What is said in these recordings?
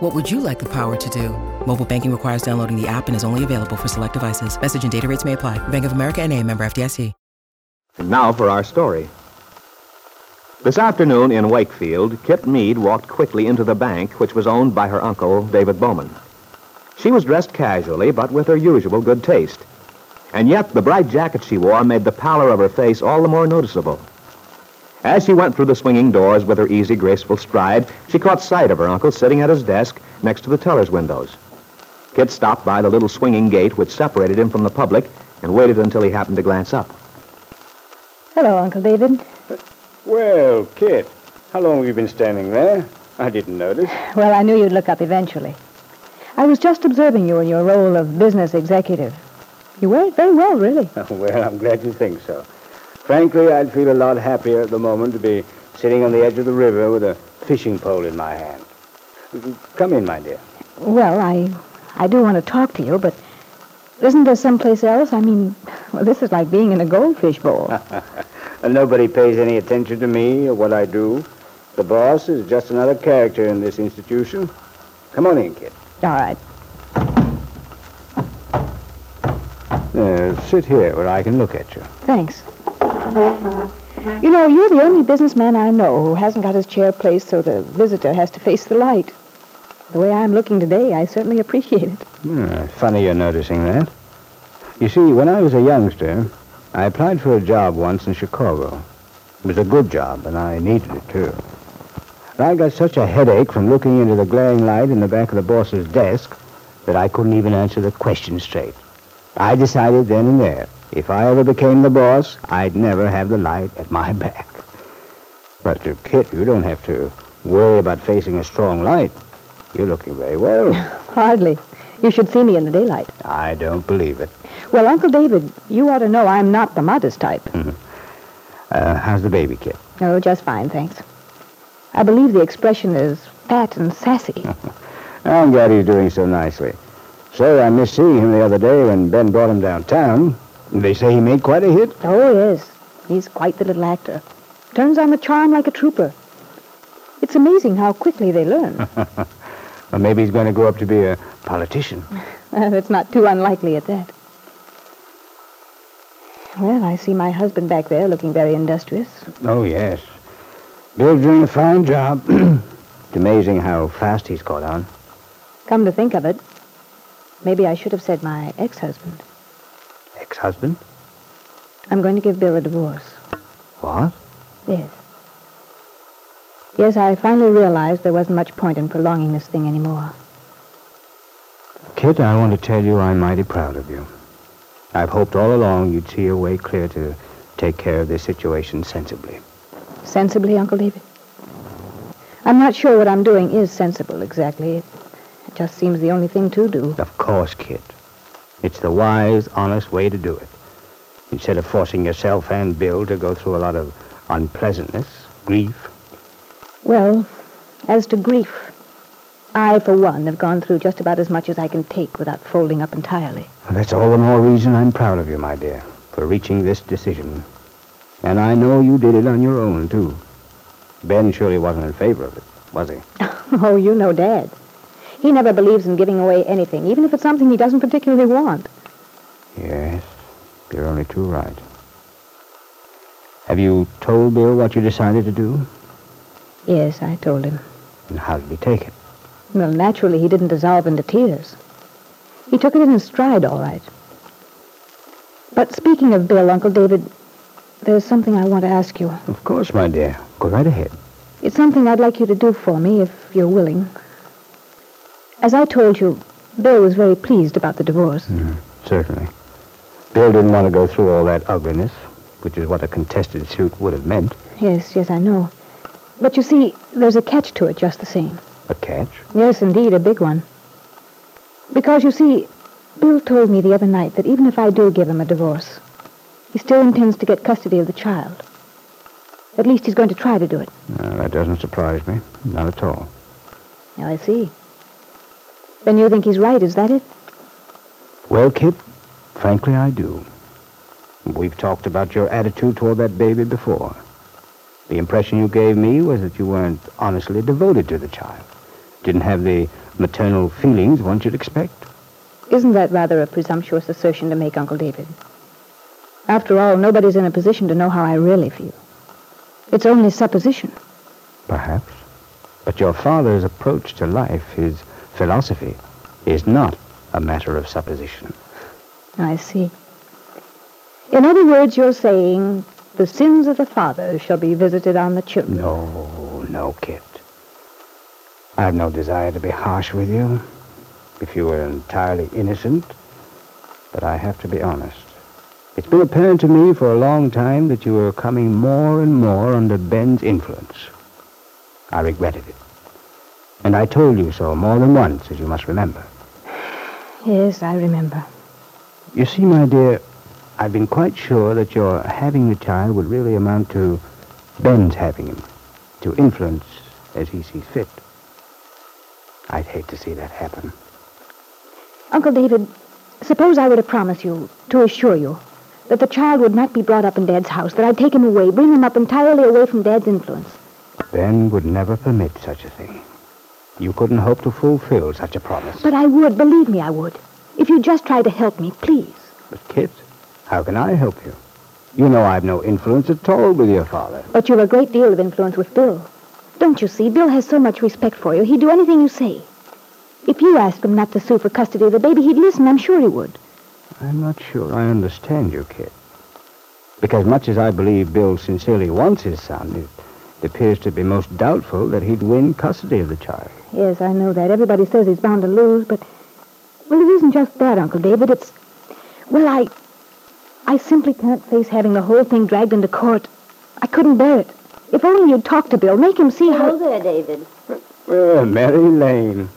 What would you like the power to do? Mobile banking requires downloading the app and is only available for select devices. Message and data rates may apply. Bank of America and a member FDIC. And now for our story. This afternoon in Wakefield, Kit Mead walked quickly into the bank, which was owned by her uncle, David Bowman. She was dressed casually, but with her usual good taste. And yet, the bright jacket she wore made the pallor of her face all the more noticeable. As she went through the swinging doors with her easy, graceful stride, she caught sight of her uncle sitting at his desk next to the teller's windows. Kit stopped by the little swinging gate which separated him from the public and waited until he happened to glance up. Hello, Uncle David. Well, Kit, how long have you been standing there? I didn't notice. Well, I knew you'd look up eventually. I was just observing you in your role of business executive. You wear it very well, really. well, I'm glad you think so. Frankly, I'd feel a lot happier at the moment to be sitting on the edge of the river with a fishing pole in my hand. Come in, my dear. Well, I I do want to talk to you, but isn't there someplace else? I mean, well, this is like being in a goldfish bowl. Nobody pays any attention to me or what I do. The boss is just another character in this institution. Come on in, kid. All right. Uh, sit here where I can look at you. Thanks. You know, you're the only businessman I know who hasn't got his chair placed so the visitor has to face the light. The way I'm looking today, I certainly appreciate it. Hmm, funny you're noticing that. You see, when I was a youngster, I applied for a job once in Chicago. It was a good job, and I needed it, too. But I got such a headache from looking into the glaring light in the back of the boss's desk that I couldn't even answer the question straight. I decided then and there, if I ever became the boss, I'd never have the light at my back. But, Kit, you don't have to worry about facing a strong light. You're looking very well. Hardly. You should see me in the daylight. I don't believe it. Well, Uncle David, you ought to know I'm not the modest type. Uh, how's the baby, Kit? Oh, just fine, thanks. I believe the expression is fat and sassy. I'm glad he's doing so nicely. Say, I missed seeing him the other day when Ben brought him downtown. They say he made quite a hit. Oh, yes. He's quite the little actor. Turns on the charm like a trooper. It's amazing how quickly they learn. Or maybe he's going to grow up to be a politician. It's not too unlikely at that. Well, I see my husband back there looking very industrious. Oh, yes. Bill's doing a fine job. it's amazing how fast he's caught on. Come to think of it, maybe I should have said my ex-husband. Ex-husband? I'm going to give Bill a divorce. What? Yes. Yes, I finally realized there wasn't much point in prolonging this thing anymore. Kit, I want to tell you I'm mighty proud of you. I've hoped all along you'd see a way clear to take care of this situation sensibly. Sensibly, Uncle David? I'm not sure what I'm doing is sensible exactly. It just seems the only thing to do. Of course, Kit. It's the wise, honest way to do it. Instead of forcing yourself and Bill to go through a lot of unpleasantness, grief. Well, as to grief, I, for one, have gone through just about as much as I can take without folding up entirely. Well, that's all the more reason I'm proud of you, my dear, for reaching this decision. And I know you did it on your own, too. Ben surely wasn't in favor of it, was he? oh, you know Dad. He never believes in giving away anything, even if it's something he doesn't particularly want. Yes, you're only too right. Have you told Bill what you decided to do? Yes, I told him. And how did he take it? Well, naturally, he didn't dissolve into tears. He took it in his stride, all right. But speaking of Bill, Uncle David, there's something I want to ask you. Of course, my dear. Go right ahead. It's something I'd like you to do for me, if you're willing. As I told you, Bill was very pleased about the divorce. Mm, certainly. Bill didn't want to go through all that ugliness, which is what a contested suit would have meant. Yes, yes, I know. But you see, there's a catch to it just the same. A catch? Yes, indeed, a big one. Because, you see, Bill told me the other night that even if I do give him a divorce, he still intends to get custody of the child. At least he's going to try to do it. No, that doesn't surprise me. Not at all. Now, I see. Then you think he's right, is that it? Well, Kit, frankly, I do. We've talked about your attitude toward that baby before. The impression you gave me was that you weren't honestly devoted to the child. Didn't have the maternal feelings one should expect. Isn't that rather a presumptuous assertion to make, Uncle David? After all, nobody's in a position to know how I really feel. It's only supposition. Perhaps. But your father's approach to life, his philosophy, is not a matter of supposition. I see. In other words, you're saying the sins of the fathers shall be visited on the children. No, no, Kit. I've no desire to be harsh with you if you were entirely innocent, but I have to be honest. It's been apparent to me for a long time that you were coming more and more under Ben's influence. I regretted it. And I told you so more than once, as you must remember. Yes, I remember. You see, my dear, I've been quite sure that your having the child would really amount to Ben's having him, to influence as he sees fit. I'd hate to see that happen. Uncle David, suppose I were to promise you, to assure you, that the child would not be brought up in Dad's house, that I'd take him away, bring him up entirely away from Dad's influence. Ben would never permit such a thing. You couldn't hope to fulfill such a promise. But I would, believe me, I would. If you just try to help me, please. But, Kit, how can I help you? You know I've no influence at all with your father. But you've a great deal of influence with Bill. Don't you see? Bill has so much respect for you. He'd do anything you say. If you asked him not to sue for custody of the baby, he'd listen. I'm sure he would. I'm not sure I understand you, Kit. Because much as I believe Bill sincerely wants his son, it appears to be most doubtful that he'd win custody of the child. Yes, I know that. Everybody says he's bound to lose, but... Well, it isn't just that, Uncle David. It's... Well, I... I simply can't face having the whole thing dragged into court. I couldn't bear it. If only you'd talk to Bill, make him see how... Hello there, David. Well, Mary Lane.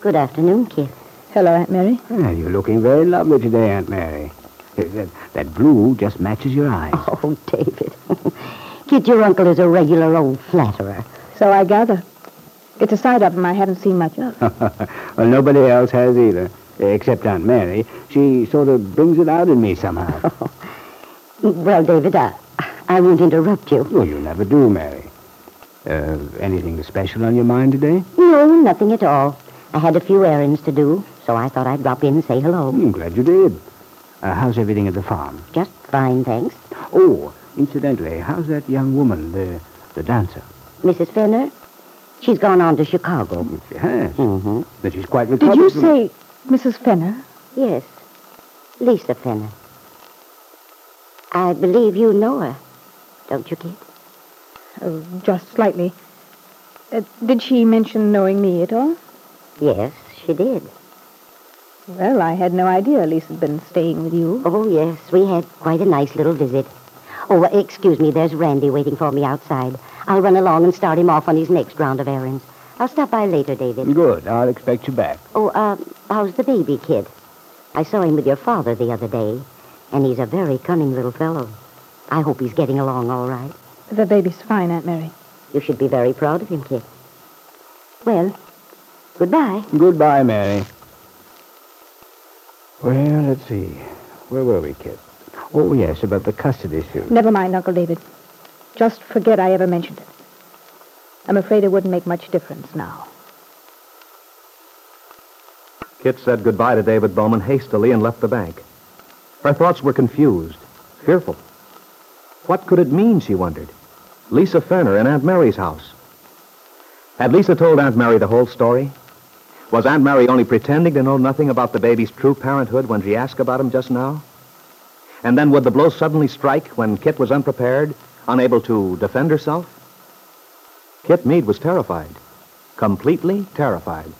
Good afternoon, Kit. Hello, Aunt Mary. Ah, you're looking very lovely today, Aunt Mary. That, that blue just matches your eyes. Oh, David. Kit, your uncle is a regular old flatterer. So I gather. It's a side of him I haven't seen much of. well, nobody else has either, except Aunt Mary. She sort of brings it out in me somehow. Well, David, I, I won't interrupt you. well, you never do, Mary. Uh, anything special on your mind today? No, nothing at all. I had a few errands to do, so I thought I'd drop in and say hello. I'm glad you did. Uh, how's everything at the farm? Just fine, thanks. Oh, incidentally, how's that young woman, the the dancer? Mrs. Fenner? She's gone on to Chicago. She has. Mm-hmm. But she's quite recovered. Did you from- say Mrs. Fenner? Yes. Lisa Fenner. I believe you know her, don't you, Kit? Oh, just slightly. Uh, did she mention knowing me at all? Yes, she did. Well, I had no idea Lisa'd been staying with you. Oh, yes, we had quite a nice little visit. Oh, excuse me, there's Randy waiting for me outside. I'll run along and start him off on his next round of errands. I'll stop by later, David. Good. I'll expect you back. Oh, uh, how's the baby, kid? I saw him with your father the other day, and he's a very cunning little fellow. I hope he's getting along all right. The baby's fine, Aunt Mary. You should be very proud of him, kid. Well, goodbye. Goodbye, Mary. Well, let's see. Where were we, Kit? Oh, yes, about the custody suit. Never mind, Uncle David. Just forget I ever mentioned it. I'm afraid it wouldn't make much difference now. Kit said goodbye to David Bowman hastily and left the bank. Her thoughts were confused, fearful. What could it mean, she wondered? Lisa Fenner in Aunt Mary's house. Had Lisa told Aunt Mary the whole story? Was Aunt Mary only pretending to know nothing about the baby's true parenthood when she asked about him just now? And then would the blow suddenly strike when Kit was unprepared unable to defend herself? Kit Mead was terrified, completely terrified.